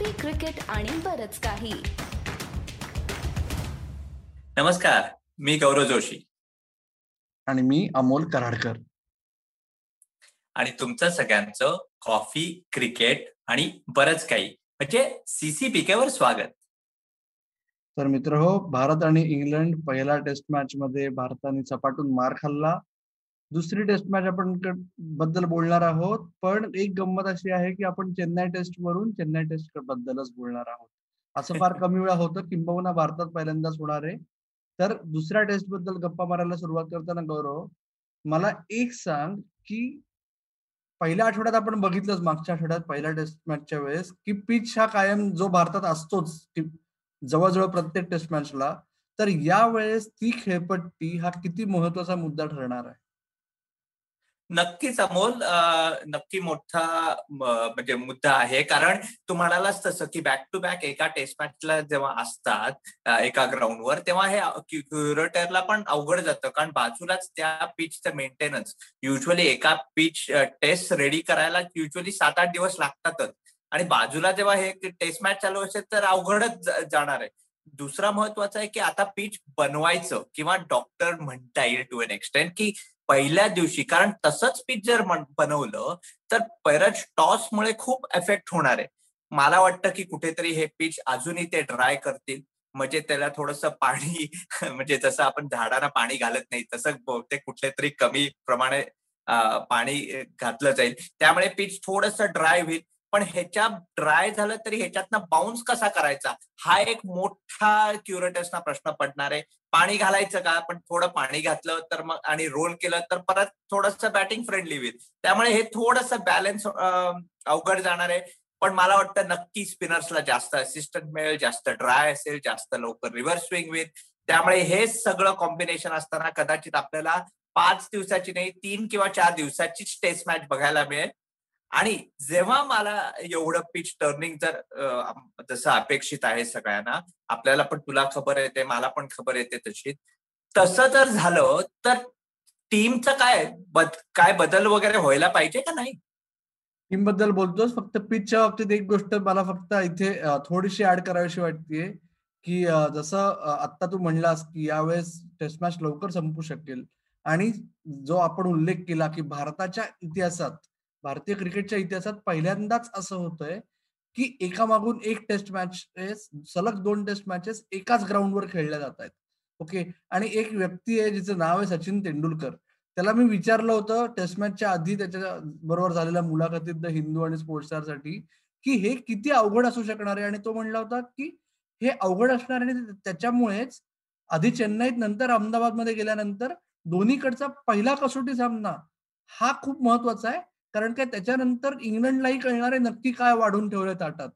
Coffee cricket आणि बरच काही. नमस्कार मी गौरव जोशी. आणि मी अमोल कराडकर. आणि तुमचं सगळ्यांचं कॉफी क्रिकेट आणि बरंच काही म्हणजे सीसीपीके वर स्वागत. तर मित्र हो भारत आणि इंग्लंड पहिल्या टेस्ट मॅच मध्ये भारताने सपाटून मार खाल्ला. दुसरी टेस्ट मॅच आपण बद्दल बोलणार आहोत. पण एक गंमत अशी आहे की आपण चेन्नई टेस्ट वरून चेन्नई टेस्ट बद्दलच बोलणार आहोत. असं फार कमी वेळा होतं. किंबहुना भारतात पहिल्यांदाच होणार आहे. तर दुसऱ्या टेस्टबद्दल गप्पा मारायला सुरुवात करताना गौरव मला एक सांग की पहिल्या आठवड्यात आपण बघितलंच मागच्या आठवड्यात पहिल्या टेस्ट मॅचच्या वेळेस की पिच हा कायम जो भारतात असतोच जवळजवळ प्रत्येक टेस्ट मॅचला तर या वेळेस ती खेळपट्टी हा किती महत्त्वाचा मुद्दा ठरणार आहे? नक्कीच अमोल नक्की मोठा म्हणजे मुद्दा आहे. कारण तू म्हणालाच तसं की बॅक टू बॅक एका टेस्ट मॅचला जेव्हा असतात एका ग्राउंडवर तेव्हा हे क्युरेटरला पण अवघड जातं. कारण बाजूलाच त्या पिचचं मेंटेनन्स युजली एका पिच टेस्ट रेडी करायला युजली सात आठ दिवस लागतातच. आणि बाजूला जेव्हा हे टेस्ट मॅच चालू असेल तर अवघडच जाणार आहे. दुसरा महत्त्वाचा आहे की आता पिच बनवायचं किंवा डॉक्टर म्हणता येईल टू एन एक्सटेंड की पहिल्या दिवशी कारण तसंच पीच जर बनवलं तर परत टॉसमुळे खूप एफेक्ट होणार आहे. मला वाटतं की कुठेतरी हे पीच अजूनही ते ड्राय करतील. म्हणजे त्याला थोडस पाणी म्हणजे जसं आपण झाडांना पाणी घालत नाही तसं बहुतेक कुठल्या तरी कमी प्रमाणे पाणी घातलं जाईल. त्यामुळे पीच थोडस ड्राय होईल. पण ह्याच्या ड्राय झालं तरी ह्याच्यातनं बाउन्स कसा करायचा? हा एक मोठा क्युरेटर्सना प्रश्न पडणार आहे. पाणी घालायचं का? पण थोडं पाणी घातलं तर मग आणि रोल केलं तर परत थोडंसं बॅटिंग फ्रेंडली होईल. त्यामुळे हे थोडस बॅलन्स अवघड जाणार आहे. पण मला वाटतं नक्की स्पिनर्सला जास्त असिस्टंट मिळेल जास्त ड्राय असेल जास्त लवकर रिव्हर्स स्विंग होईल. त्यामुळे हे सगळं कॉम्बिनेशन असताना कदाचित आपल्याला पाच दिवसाची नाही तीन किंवा चार दिवसाचीच टेस्ट मॅच बघायला मिळेल. आणि जेव्हा मला एवढं पिच टर्निंग जर जसं अपेक्षित आहे सगळ्यांना आपल्याला पण तुला खबर येते मला पण खबर येते तशी. तसं जर झालं तर टीमचं काय बद काय बदल वगैरे व्हायला पाहिजे का नाही? टीमबद्दल बोलतोस फक्त पिचच्या बाबतीत एक गोष्ट मला फक्त इथे थोडीशी ऍड करावीशी वाटते की जसं आता तू म्हणलास की यावेळेस टेस्ट मॅच लवकर संपू शकेल. आणि जो आपण उल्लेख केला की भारताच्या इतिहासात भारतीय क्रिकेटच्या इतिहासात पहिल्यांदाच असं होतंय की एकामागून एक टेस्ट मॅचेस सलग दोन टेस्ट मॅचेस एकाच ग्राउंडवर खेळल्या जात आहेत. ओके आणि एक व्यक्ती आहे जिचं नाव आहे सचिन तेंडुलकर. त्याला मी विचारलं होतं टेस्ट मॅचच्या आधी त्याच्या बरोबर झालेल्या मुलाखतीत द हिंदू आणि स्पोर्ट्ससाठी की हे किती अवघड असू शकणार आहे? आणि तो म्हणला होता की हे अवघड असणार आणि त्याच्यामुळेच आधी चेन्नईत नंतर अहमदाबादमध्ये गेल्यानंतर दोन्हीकडचा पहिला कसोटी सामना हा खूप महत्त्वाचा आहे. कारण काय त्याच्यानंतर इंग्लंडलाही कळणारे नक्की काय वाढून ठेवले ताटात.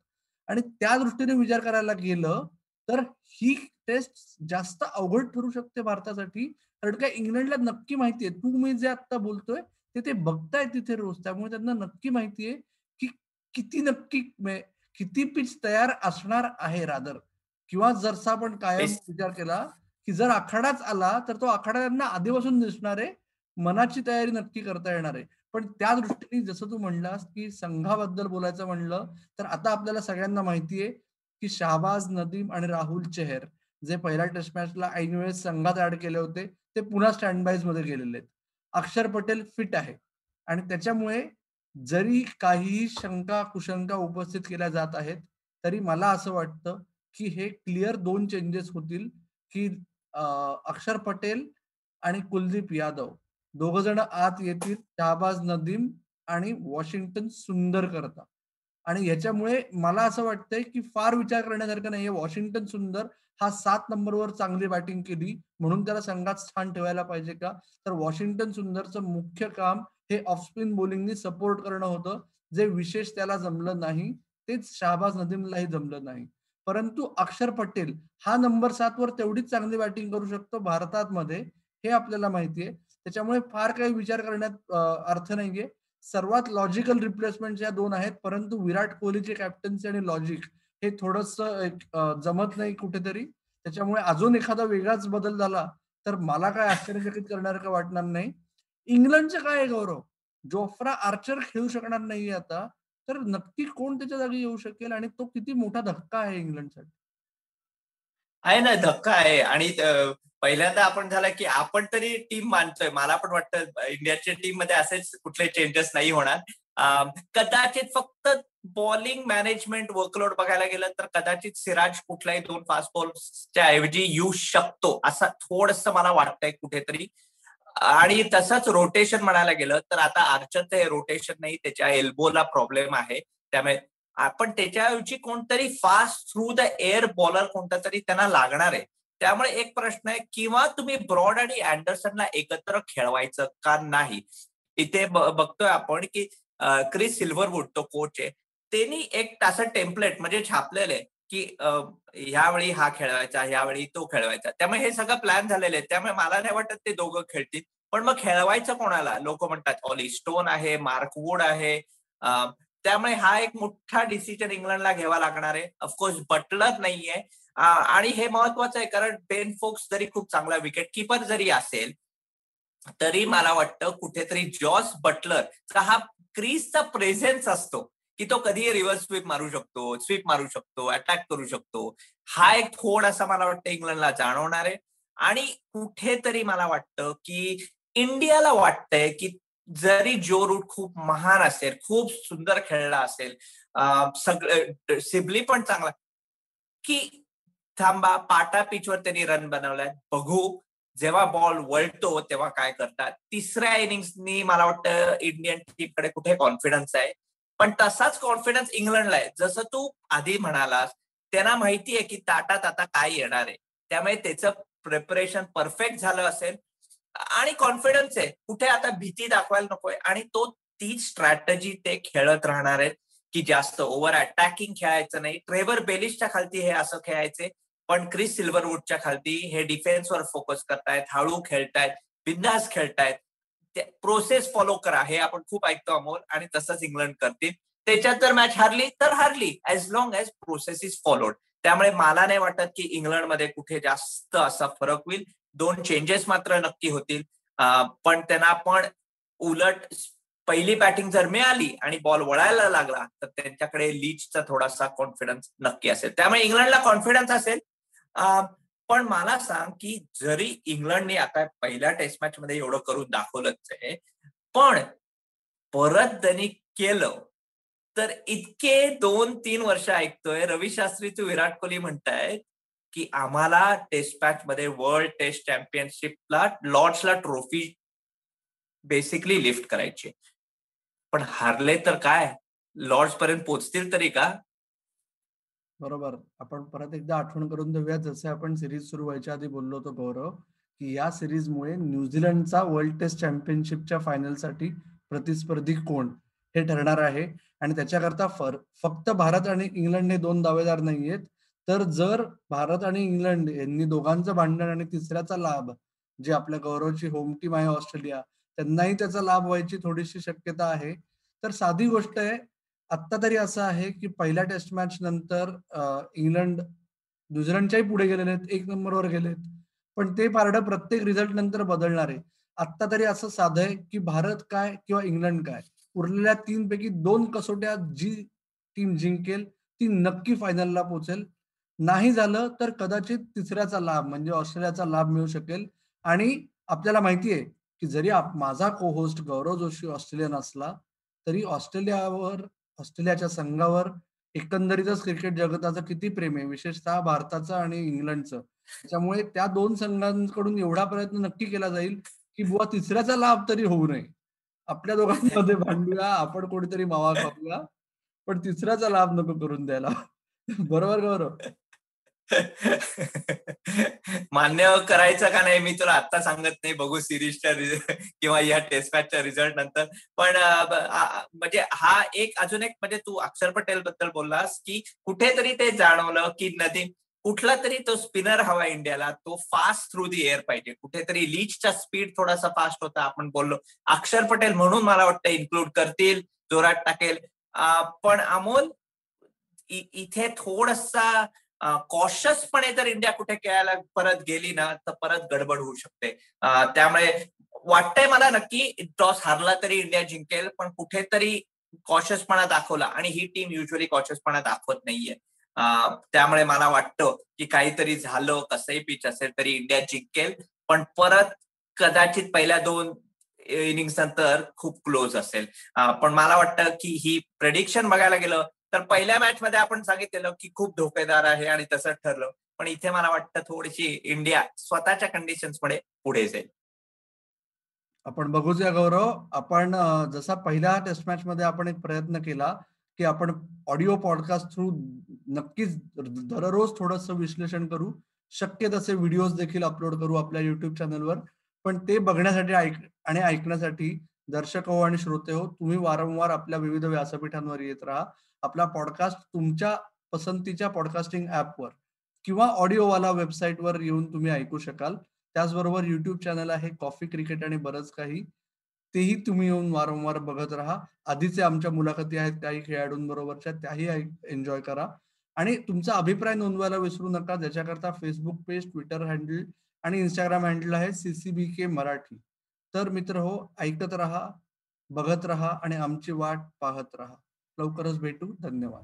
आणि त्या दृष्टीने विचार करायला गेलं तर ही टेस्ट जास्त अवघड ठरू शकते भारतासाठी. कारण काय इंग्लंडला नक्की माहितीये तू मी जे आता बोलतोय ते ते बघताय तिथे रोज. त्यामुळे त्यांना नक्की माहितीये की किती नक्की किती पिच तयार असणार आहे रादर. किंवा जरसा आपण कायम विचार केला की जर आखाडाच आला तर तो आखाडा त्यांना आधीपासून दिसणार आहे. मनाची तयारी नक्की करता येणार आहे. पण त्या दृष्टीने जसं तू म्हणलास की संघाबद्दल बोलायचं म्हणलं तर आता आपल्याला सगळ्यांना माहितीये की शाहबाज नदीम आणि राहुल चेहर जे पहिल्या टेस्ट मॅचला ऐन वेळेस संघात ऍड केले होते ते पुन्हा स्टँडबाईजमध्ये गेलेले आहेत. अक्षर पटेल फिट आहे. आणि त्याच्यामुळे जरी काहीही शंका कुशंका उपस्थित केल्या जात आहेत तरी मला असं वाटतं की हे क्लिअर दोन चेंजेस होतील की अक्षर पटेल आणि कुलदीप यादव. दोघ जण आत येतील शहाबाज नदीम आणि वॉशिंग्टन सुंदर करता. आणि याच्यामुळे मला असं वाटतंय की फार विचार करण्यासारखं नाहीये. वॉशिंग्टन सुंदर हा सात नंबरवर चांगली बॅटिंग केली. म्हणून त्याला संघात स्थान ठेवायला पाहिजे का? तर वॉशिंग्टन सुंदरचं मुख्य काम हे ऑफस्पिन बॉलिंगनी सपोर्ट करणं होतं. जे विशेष त्याला जमलं नाही तेच शहाबाज नदीमलाही जमलं नाही. परंतु अक्षर पटेल हा नंबर सात वर तेवढीच चांगली बॅटिंग करू शकतो भारतात मध्ये हे आपल्याला माहितीये. त्याच्यामुळे फार काही विचार करण्यात अर्थ नाहीये. सर्वात लॉजिकल रिप्लेसमेंट या दोन आहेत परंतु विराट कोहलीची कॅप्टन्सी आणि लॉजिक हे थोडस जमत नाही कुठेतरी. त्याच्यामुळे अजून एखादा वेगळाच बदल झाला तर मला काय आश्चर्यचकित करणार का वाटणार नाही. इंग्लंडचं काय गौरव? जोफ्रा आर्चर खेळू शकणार नाहीये आता तर नक्की कोण त्याच्या जागी येऊ शकेल? आणि तो किती मोठा धक्का आहे इंग्लंडसाठी? आहे ना धक्का आहे. आणि पहिल्यांदा आपण झालं की आपण तरी टीम मानतोय. मला पण वाटतं इंडियाच्या टीममध्ये असेच कुठले चेंजेस नाही होणार. कदाचित फक्त बॉलिंग मॅनेजमेंट वर्कलोड बघायला गेलं तर कदाचित सिराज कुठल्याही दोन फास्ट बॉल्सच्या ऐवजी येऊ शकतो असं थोडस मला वाटतंय कुठेतरी. आणि तसंच रोटेशन म्हणायला गेलं तर आता आर्चरचं हे रोटेशन नाही त्याच्या एल्बोला प्रॉब्लेम आहे. त्यामुळे आपण त्याच्याऐवजी कोणतरी fast through the air bowler कोणता तरी त्यांना लागणार आहे. त्यामुळे एक प्रश्न आहे किंवा तुम्ही ब्रॉड आणि अँडरसनला एकत्र खेळवायचं का नाही? इथे बघतोय आपण की क्रिस सिल्वरवूड तो कोच आहे त्यांनी एक तास टेम्पलेट म्हणजे छापलेलं आहे की ह्यावेळी हा खेळवायचा ह्यावेळी तो खेळवायचा. त्यामुळे हे सगळं प्लॅन झालेले आहे. त्यामुळे मला नाही वाटत ते दोघं खेळतील. पण मग खेळवायचं कोणाला? लोक म्हणतात ऑली स्टोन आहे मार्क वूड आहे त्यामुळे हा एक मोठा डिसिजन इंग्लंडला घ्यावा लागणार आहे. ऑफकोर्स बटलर नाहीये. आणि हे महत्वाचं आहे कारण बेन फोक्स जरी खूप चांगला विकेट किपर जरी असेल तरी मला वाटतं कुठेतरी जॉस बटलरचा हा क्रीजचा प्रेझेन्स असतो की तो कधी रिव्हर्स स्वीप मारू शकतो स्वीप मारू शकतो अटॅक करू शकतो. हा एक थोडासा मला वाटतं इंग्लंडला जाणवणार आहे. आणि कुठेतरी मला वाटतं की इंडियाला वाटतंय की जरी जो रूट खूप महान असेल खूप सुंदर खेळला असेल सगळं सिबली पण चांगला की थांबा पाटा पिचवर त्यांनी रन बनवलाय. बघू जेव्हा बॉल वळतो तेव्हा काय करतात. तिसऱ्या इनिंग्सनी मला वाटतं इंडियन टीमकडे कुठे कॉन्फिडन्स आहे. पण तसाच कॉन्फिडन्स इंग्लंडला आहे. जसं तू आधी म्हणालास त्यांना माहिती आहे की ताटात आता काय येणार आहे. त्यामुळे त्याचं प्रिपरेशन परफेक्ट झालं असेल. आणि कॉन्फिडन्स आहे. कुठे आता भीती दाखवायला नकोय. आणि तो ती स्ट्रॅटजी ते खेळत राहणार आहेत की जास्त ओव्हर अटॅकिंग खेळायचं नाही. ट्रेवर बेलिशच्या खालती हे असं खेळायचे पण क्रिस सिल्वरवूडच्या खालती हे डिफेन्सवर फोकस करतायत हळू खेळतायत बिंदास खेळतायत. प्रोसेस फॉलो करा. हे आपण खूप ऐकतो अमोल आणि तसंच इंग्लंड करतील. त्याच्यात जर मॅच हारली तर हारली as long as process is followed त्यामुळे मला नाही वाटत की इंग्लंडमध्ये कुठे जास्त असा फरक होईल. दोन चेंजेस मात्र नक्की होतील. पण त्यांना पण उलट पहिली बॅटिंग जर मिळाली आणि बॉल वळायला लागला तर त्यांच्याकडे लीचचा थोडासा कॉन्फिडन्स नक्की असेल. त्यामुळे इंग्लंडला कॉन्फिडन्स असेल. पण मला सांग की जरी इंग्लंडने आता पहिल्या टेस्ट मॅच मध्ये एवढं करून दाखवलंच आहे पण परत त्यांनी केलं तर इतके दोन तीन वर्ष ऐकतोय. रवी शास्त्रीचे विराट कोहली म्हणतायत की आम्हाला टेस्ट मॅच मध्ये वर्ल्ड टेस्ट चॅम्पियनशिपला लॉर्ड्सला ट्रॉफी बेसिकली लिफ्ट करायची. पण हारले तर काय? लॉर्ड्स पर्यंत पोहोचतील तरी का? बरोबर. आपण परत एकदा आठवण करून देऊया जसे आपण सिरीज सुरू व्हायच्या आधी बोललो होतो गौरव की या सिरीजमुळे न्यूझीलंडचा वर्ल्ड टेस्ट चॅम्पियनशिपच्या फायनलसाठी प्रतिस्पर्धी कोण हे ठरणार आहे. आणि त्याच्याकरता फक्त भारत आणि इंग्लंड हे दोन दावेदार नाहीयेत. तर जर भारत आणि इंग्लंड यांनी दोघांचं भांडण आणि तिसऱ्याचा लाभ जे आपल्या गौरवची होम टीम आहे ऑस्ट्रेलिया त्यांनाही त्याचा लाभ व्हायची थोडीशी शक्यता आहे. तर साधी गोष्ट आहे आत्ता तरी असं आहे की पहिल्या टेस्ट मॅच नंतर इंग्लंड न्यूझीलंडच्याही पुढे गेलेले आहेत एक नंबरवर गेलेत. पण ते पारडं प्रत्येक रिझल्ट नंतर बदलणार आहे. आत्ता तरी असं साधं आहे की भारत काय किंवा इंग्लंड काय उरलेल्या तीन पैकी दोन कसोट्या जी टीम जिंकेल ती नक्की फायनलला पोहोचेल. नाही झालं तर कदाचित तिसऱ्याचा लाभ म्हणजे ऑस्ट्रेलियाचा लाभ मिळू शकेल. आणि आपल्याला माहिती आहे की जरी माझा को होस्ट गौरव जोशी ऑस्ट्रेलियन असला तरी ऑस्ट्रेलियावर ऑस्ट्रेलियाच्या संघावर एकंदरीतच क्रिकेट जगताचं किती प्रेम आहे. विशेषतः भारताचं आणि इंग्लंडचं. त्याच्यामुळे त्या दोन संघांकडून एवढा प्रयत्न नक्की केला जाईल की बुवा तिसऱ्याचा लाभ तरी होऊ नये. आपल्या दोघांमध्ये भांडूया आपण कोणीतरी मावा खाऊया पण तिसऱ्याचा लाभ नको करून द्यायला. बरोबर गौरव? मान्य करायचं का नाही मी तुला आता सांगत नाही बघू सिरीजच्या किंवा या टेस्ट मॅचच्या रिझल्ट नंतर. पण म्हणजे हा एक अजून एक म्हणजे तू अक्षर पटेल बद्दल बोललास की कुठेतरी ते जाणवलं की नदी कुठला तरी तो स्पिनर हवा इंडियाला तो फास्ट थ्रू दी एअर पाहिजे. कुठेतरी लीचचा स्पीड थोडासा फास्ट होता आपण बोललो. अक्षर पटेल म्हणून मला वाटतं इन्क्लूड करतील जोरात टाकेल. पण अमोल इथे थोडासा कॉशसपणे जर इंडिया कुठे खेळायला परत गेली ना तर परत गडबड होऊ शकते. त्यामुळे वाटतंय मला नक्की टॉस हारला तरी इंडिया जिंकेल पण कुठेतरी कॉशसपणा दाखवला. आणि ही टीम युजली कॉशसपणा दाखवत नाहीये. त्यामुळे मला वाटतं की काहीतरी झालं कसंही पिच असेल तरी इंडिया जिंकेल पण परत कदाचित पहिल्या दोन इनिंग्स नंतर खूप क्लोज असेल. पण मला वाटतं की ही प्रेडिक्शन बघायला गेलं तर पहिल्या मॅच मध्ये आपण सांगितलेलं की खूप धोकेदार आहे आणि तसंच ठरलं. पण इथे मला वाटतं थोडीशी इंडिया स्वतःच्या कंडिशन्समध्ये पुढे जाईल. आपण बघूया गौरव. आपण जसा पहिल्या टेस्ट मॅच मध्ये आपण एक प्रयत्न केला की आपण ऑडिओ पॉडकास्ट थ्रू नक्कीच दररोज थोडस विश्लेषण करू. शक्य तसे व्हिडिओज देखील अपलोड करू आपल्या युट्यूब चॅनलवर पण ते बघण्यासाठी ऐक आणि ऐकण्यासाठी दर्शक हो आणि श्रोते हो तुम्ही वारंवार आपल्या विविध व्यासपीठांवर येत राहा. आपला पॉडकास्ट तुमच्या पसंतीच्या पॉडकास्टिंग ऍपवर किंवा ऑडिओवाला वेबसाईटवर येऊन तुम्ही ऐकू शकाल. त्याचबरोबर युट्यूब चॅनल आहे कॉफी क्रिकेट आणि बरंच काही. तेही तुम्ही येऊन वारंवार बघत राहा. आधीचे आमच्या मुलाखती आहेत काही खेळाडूंबरोबरच्या त्याही एन्जॉय करा. आणि तुमचा अभिप्राय नोंदवायला विसरू नका. ज्याच्याकरता फेसबुक पेज ट्विटर हँडल आणि इंस्टाग्राम हँडल आहे सीसीबी के मराठी. तर मित्र हो ऐकत राहा बघत राहा आणि आमची वाट पाहत राहा. लवकरच भेटू. धन्यवाद.